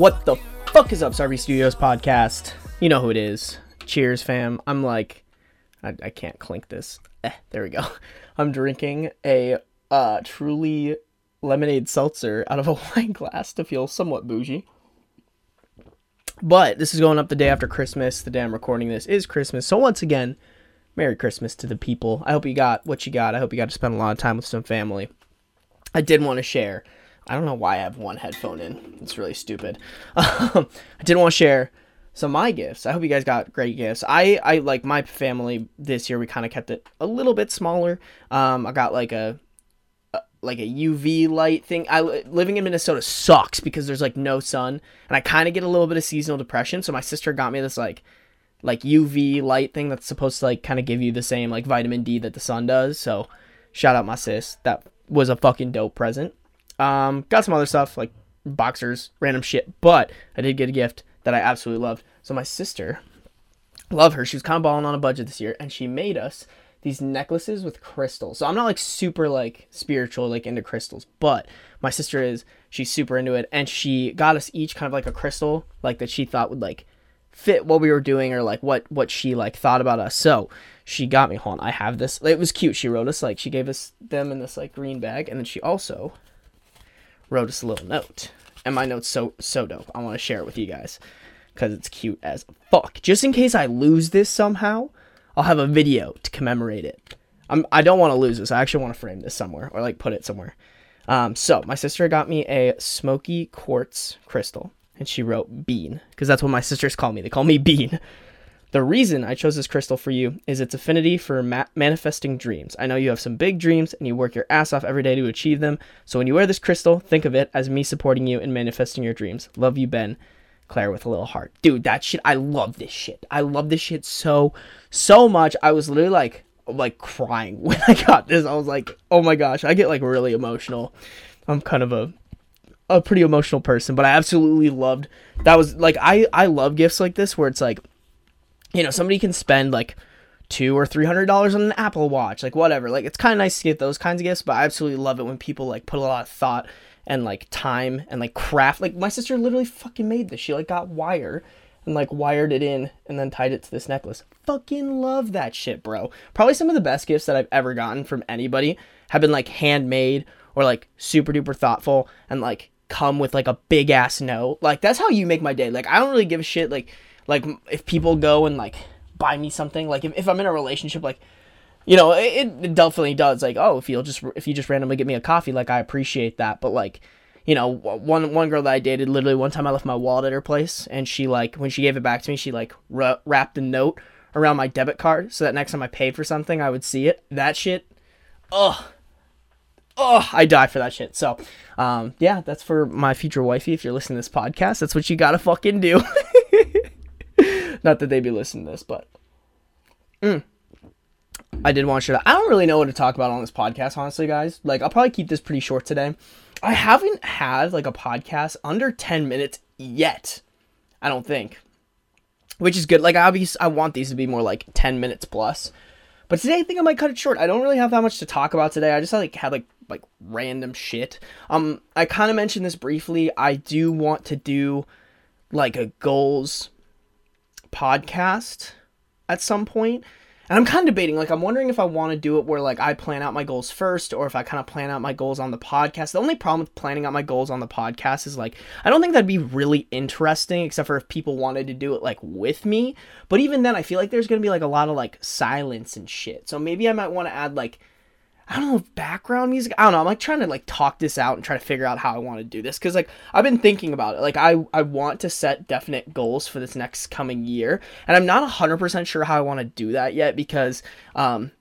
What the fuck is up, Sarby Studios podcast? You know who it is. Cheers, fam. I'm like, I, I can't clink this. Eh, there we go. I'm drinking a uh, truly lemonade seltzer out of a wine glass to feel somewhat bougie. But this is going up the day after Christmas. The day I'm recording this is Christmas. So once again, Merry Christmas to the people. I hope you got what you got. I hope you got to spend a lot of time with some family. I did want to share. I don't know why I have one headphone in. It's really stupid. Um, I didn't want to share some of my gifts. I hope you guys got great gifts. I I like my family this year. We kind of kept it a little bit smaller. Um, I got like a, a like a UV light thing. I living in Minnesota sucks because there's like no sun, and I kind of get a little bit of seasonal depression. So my sister got me this like like UV light thing that's supposed to like kind of give you the same like vitamin D that the sun does. So shout out my sis. That was a fucking dope present. Um, got some other stuff like boxers, random shit, but I did get a gift that I absolutely loved. So my sister, love her. She was kind of balling on a budget this year, and she made us these necklaces with crystals. So I'm not like super like spiritual, like into crystals, but my sister is. She's super into it, and she got us each kind of like a crystal, like that she thought would like fit what we were doing or like what what she like thought about us. So she got me. Hold on, I have this. It was cute. She wrote us like she gave us them in this like green bag, and then she also wrote us a little note. And my note's so so dope. I want to share it with you guys because it's cute as fuck. Just in case I lose this somehow, I'll have a video to commemorate it. I'm I don't want to lose this. I actually want to frame this somewhere or like put it somewhere. Um, so my sister got me a smoky quartz crystal, and she wrote Bean because that's what my sisters call me. They call me Bean. The reason I chose this crystal for you is its affinity for ma- manifesting dreams. I know you have some big dreams and you work your ass off every day to achieve them. So when you wear this crystal, think of it as me supporting you in manifesting your dreams. Love you, Ben. Claire with a little heart. Dude, that shit, I love this shit. I love this shit so, so much. I was literally like, like crying when I got this. I was like, oh my gosh, I get like really emotional. I'm kind of a a pretty emotional person, but I absolutely loved that was like I I love gifts like this where it's like you know, somebody can spend like two or three hundred dollars on an Apple Watch, like whatever. Like it's kind of nice to get those kinds of gifts, but I absolutely love it when people like put a lot of thought and like time and like craft. Like my sister literally fucking made this. She like got wire and like wired it in and then tied it to this necklace. Fucking love that shit, bro. Probably some of the best gifts that I've ever gotten from anybody have been like handmade or like super duper thoughtful and like come with like a big ass note. Like that's how you make my day. Like I don't really give a shit like like if people go and like buy me something like if, if i'm in a relationship like you know it, it definitely does like oh if you'll just if you just randomly get me a coffee like i appreciate that but like you know one one girl that i dated literally one time i left my wallet at her place and she like when she gave it back to me she like ra- wrapped a note around my debit card so that next time i paid for something i would see it that shit ugh oh, I die for that shit. So, um, yeah, that's for my future wifey. If you're listening to this podcast, that's what you gotta fucking do. Not that they'd be listening to this, but mm. I did want to. I don't really know what to talk about on this podcast, honestly, guys. Like, I'll probably keep this pretty short today. I haven't had like a podcast under 10 minutes yet. I don't think. Which is good. Like, obviously, I want these to be more like 10 minutes plus. But today, I think I might cut it short. I don't really have that much to talk about today. I just like had like like random shit. Um, I kind of mentioned this briefly. I do want to do like a goals podcast at some point. And I'm kind of debating, like, I'm wondering if I want to do it where, like, I plan out my goals first, or if I kind of plan out my goals on the podcast. The only problem with planning out my goals on the podcast is, like, I don't think that'd be really interesting, except for if people wanted to do it, like, with me. But even then, I feel like there's going to be, like, a lot of, like, silence and shit. So maybe I might want to add, like, I don't know background music. I don't know. I'm like trying to like talk this out and try to figure out how I want to do this because like I've been thinking about it. Like I I want to set definite goals for this next coming year, and I'm not hundred percent sure how I want to do that yet because um,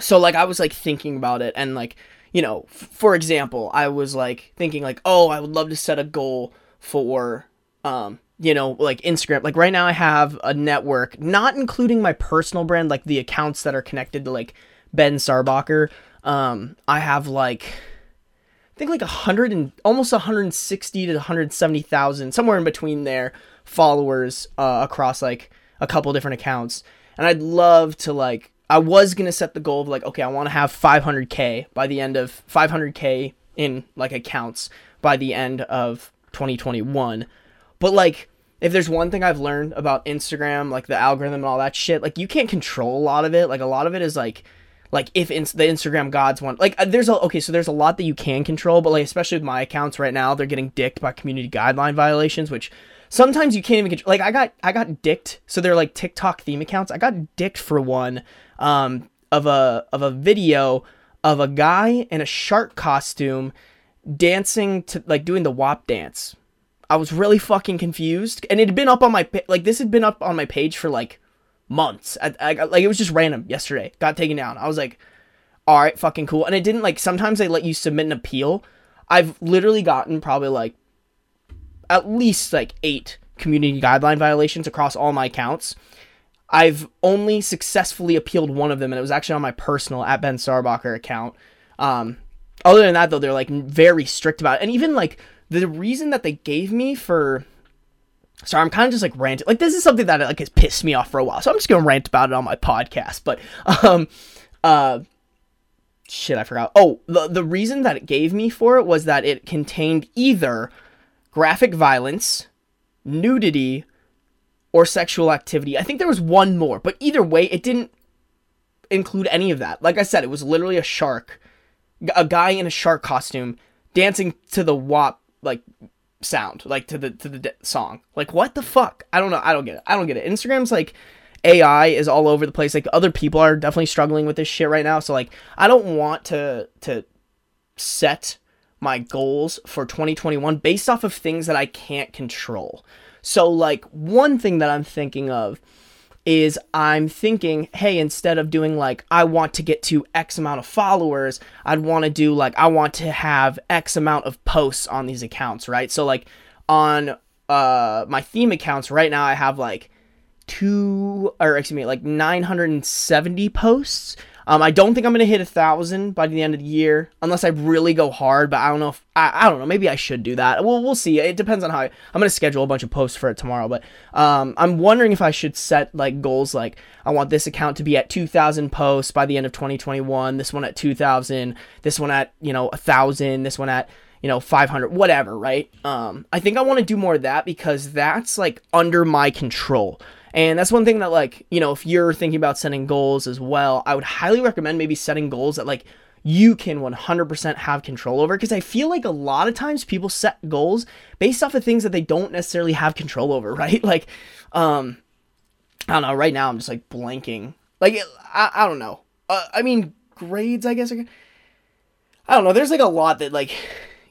so like I was like thinking about it and like you know f- for example I was like thinking like oh I would love to set a goal for um you know, like Instagram. Like right now I have a network, not including my personal brand, like the accounts that are connected to like Ben Sarbacher. Um, I have like I think like a hundred and almost 160 to 170,000, somewhere in between there, followers uh, across like a couple different accounts. And I'd love to like I was gonna set the goal of like okay, I want to have 500k by the end of 500k in like accounts by the end of 2021. But like if there's one thing I've learned about Instagram, like the algorithm and all that shit, like you can't control a lot of it. Like a lot of it is like like if in, the Instagram gods want like uh, there's a okay so there's a lot that you can control but like especially with my accounts right now they're getting dicked by community guideline violations which sometimes you can't even control like I got I got dicked so they're like TikTok theme accounts. I got dicked for one um of a of a video of a guy in a shark costume dancing to like doing the WAP dance. I was really fucking confused and it had been up on my like this had been up on my page for like months. I, I, like it was just random yesterday. Got taken down. I was like, all right, fucking cool. And it didn't like sometimes they let you submit an appeal. I've literally gotten probably like at least like eight community guideline violations across all my accounts. I've only successfully appealed one of them, and it was actually on my personal at Ben Sarbacher account. Um, other than that, though, they're like very strict about it. And even like the reason that they gave me for so I'm kind of just like ranting. Like this is something that like has pissed me off for a while. So I'm just gonna rant about it on my podcast. But um, uh, shit, I forgot. Oh, the the reason that it gave me for it was that it contained either graphic violence, nudity, or sexual activity. I think there was one more, but either way, it didn't include any of that. Like I said, it was literally a shark, a guy in a shark costume dancing to the WAP like sound like to the to the de- song. Like what the fuck? I don't know. I don't get it. I don't get it. Instagram's like ai is all over the place. Like other people are definitely struggling with this shit right now. So like i don't want to to set my goals for 2021 based off of things that i can't control. So like one thing that i'm thinking of is I'm thinking, hey, instead of doing like, I want to get to X amount of followers, I'd want to do like, I want to have X amount of posts on these accounts, right? So, like, on uh my theme accounts right now, I have like two, or excuse me, like 970 posts um, I don't think I'm gonna hit a thousand by the end of the year unless I really go hard. But I don't know if I, I don't know. Maybe I should do that. Well, we'll see. It depends on how I, am gonna schedule a bunch of posts for it tomorrow. But um, I'm wondering if I should set like goals like I want this account to be at 2,000 posts by the end of 2021. This one at 2,000. This one at you know a thousand. This one at you know 500 whatever right um i think i want to do more of that because that's like under my control and that's one thing that like, you know, if you're thinking about setting goals as well, I would highly recommend maybe setting goals that like you can 100% have control over because I feel like a lot of times people set goals based off of things that they don't necessarily have control over, right? Like um I don't know, right now I'm just like blanking. Like I, I don't know. Uh, I mean grades, I guess I, I don't know. There's like a lot that like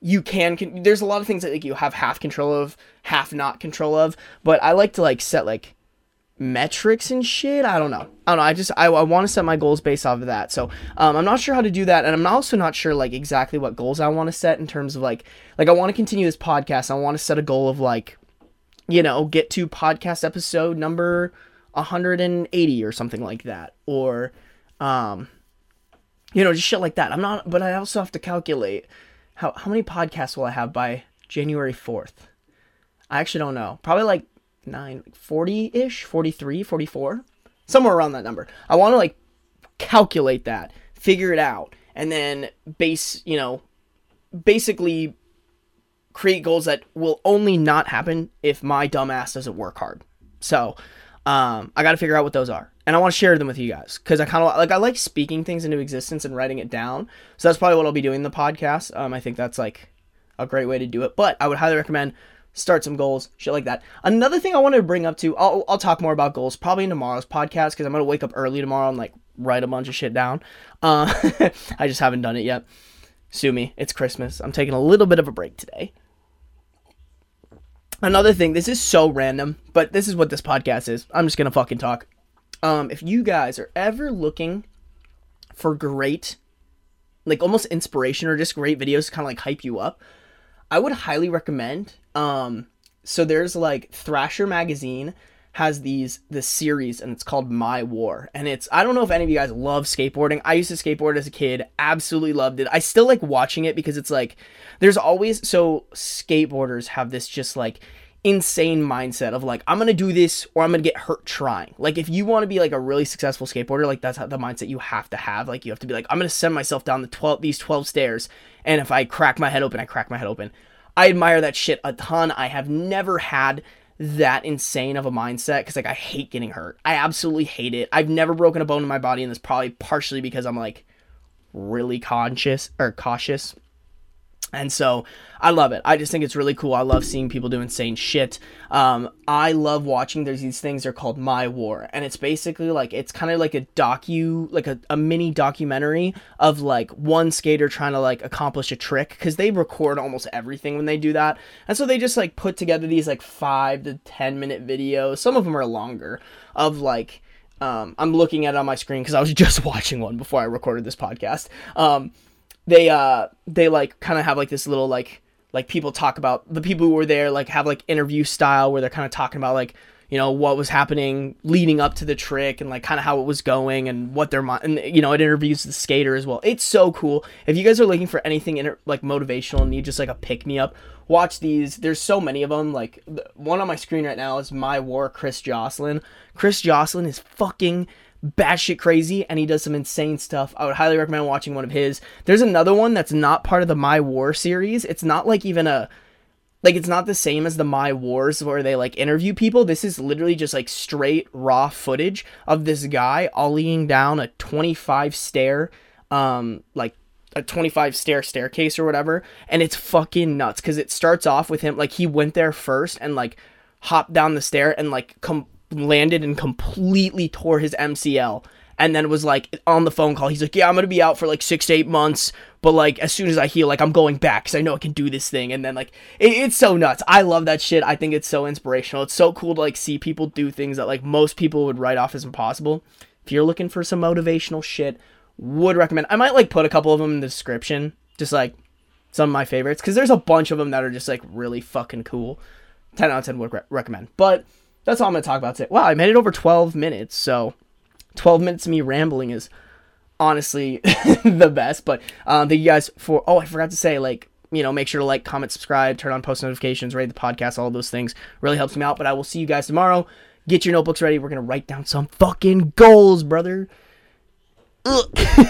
you can there's a lot of things that like you have half control of, half not control of, but I like to like set like metrics and shit. I don't know. I don't know. I just I, I want to set my goals based off of that. So um, I'm not sure how to do that, and I'm also not sure like exactly what goals I want to set in terms of like like I want to continue this podcast. I want to set a goal of like you know get to podcast episode number 180 or something like that, or um you know just shit like that. I'm not, but I also have to calculate how how many podcasts will I have by January 4th. I actually don't know. Probably like 9 40-ish 43 44 somewhere around that number. I want to like calculate that figure it out and then base you know basically create goals that will only not happen if my dumbass doesn't work hard. So um, i gotta figure out what those are and i want to share them with you guys because i kind of like i like speaking things into existence and writing it down so that's probably what i'll be doing in the podcast um, i think that's like a great way to do it but i would highly recommend start some goals, shit like that. Another thing I wanted to bring up too, I'll, I'll talk more about goals probably in tomorrow's podcast because I'm gonna wake up early tomorrow and like write a bunch of shit down. Uh, I just haven't done it yet. Sue me, it's Christmas. I'm taking a little bit of a break today. Another thing, this is so random, but this is what this podcast is. I'm just gonna fucking talk. Um, if you guys are ever looking for great, like almost inspiration or just great videos to kind of like hype you up, I would highly recommend. Um, so there's like Thrasher magazine has these this series and it's called My War and it's I don't know if any of you guys love skateboarding. I used to skateboard as a kid, absolutely loved it. I still like watching it because it's like there's always so skateboarders have this just like insane mindset of like I'm gonna do this or I'm gonna get hurt trying. Like if you want to be like a really successful skateboarder, like that's the mindset you have to have. Like you have to be like I'm gonna send myself down the twelve these twelve stairs, and if I crack my head open, I crack my head open. I admire that shit a ton. I have never had that insane of a mindset because like I hate getting hurt. I absolutely hate it. I've never broken a bone in my body, and that's probably partially because I'm like really conscious or cautious and so I love it. I just think it's really cool. I love seeing people do insane shit. Um, I love watching. There's these things they're called My War, and it's basically like it's kind of like a docu, like a, a mini documentary of like one skater trying to like accomplish a trick because they record almost everything when they do that, and so they just like put together these like five to ten minute videos. Some of them are longer of like. Um, I'm looking at it on my screen because I was just watching one before I recorded this podcast. Um, they uh they like kind of have like this little like like people talk about the people who were there like have like interview style where they're kind of talking about like you know what was happening leading up to the trick and like kind of how it was going and what their mind and you know it interviews the skater as well. It's so cool. If you guys are looking for anything inter- like motivational and need just like a pick me up watch these. There's so many of them like one on my screen right now is my war chris joslin chris joslin is fucking batshit crazy and he does some insane stuff. I would highly recommend watching one of his. There's another one that's not part of the My War series. It's not like even a like it's not the same as the My Wars where they like interview people. This is literally just like straight raw footage of this guy ollieing down a 25 stair um like a 25 stair staircase or whatever and it's fucking nuts cuz it starts off with him like he went there first and like hopped down the stair and like com- landed and completely tore his MCL. And then was like on the phone call, he's like, Yeah, I'm gonna be out for like six to eight months, but like as soon as I heal, like I'm going back because I know I can do this thing. And then like it, it's so nuts. I love that shit. I think it's so inspirational. It's so cool to like see people do things that like most people would write off as impossible. If you're looking for some motivational shit, would recommend. I might like put a couple of them in the description, just like some of my favorites, because there's a bunch of them that are just like really fucking cool. 10 out of 10 would re- recommend. But that's all I'm going to talk about today. Wow, I made it over 12 minutes. So 12 minutes of me rambling is honestly the best. But um, thank you guys for. Oh, I forgot to say, like, you know, make sure to like, comment, subscribe, turn on post notifications, rate the podcast, all those things really helps me out. But I will see you guys tomorrow. Get your notebooks ready. We're going to write down some fucking goals, brother.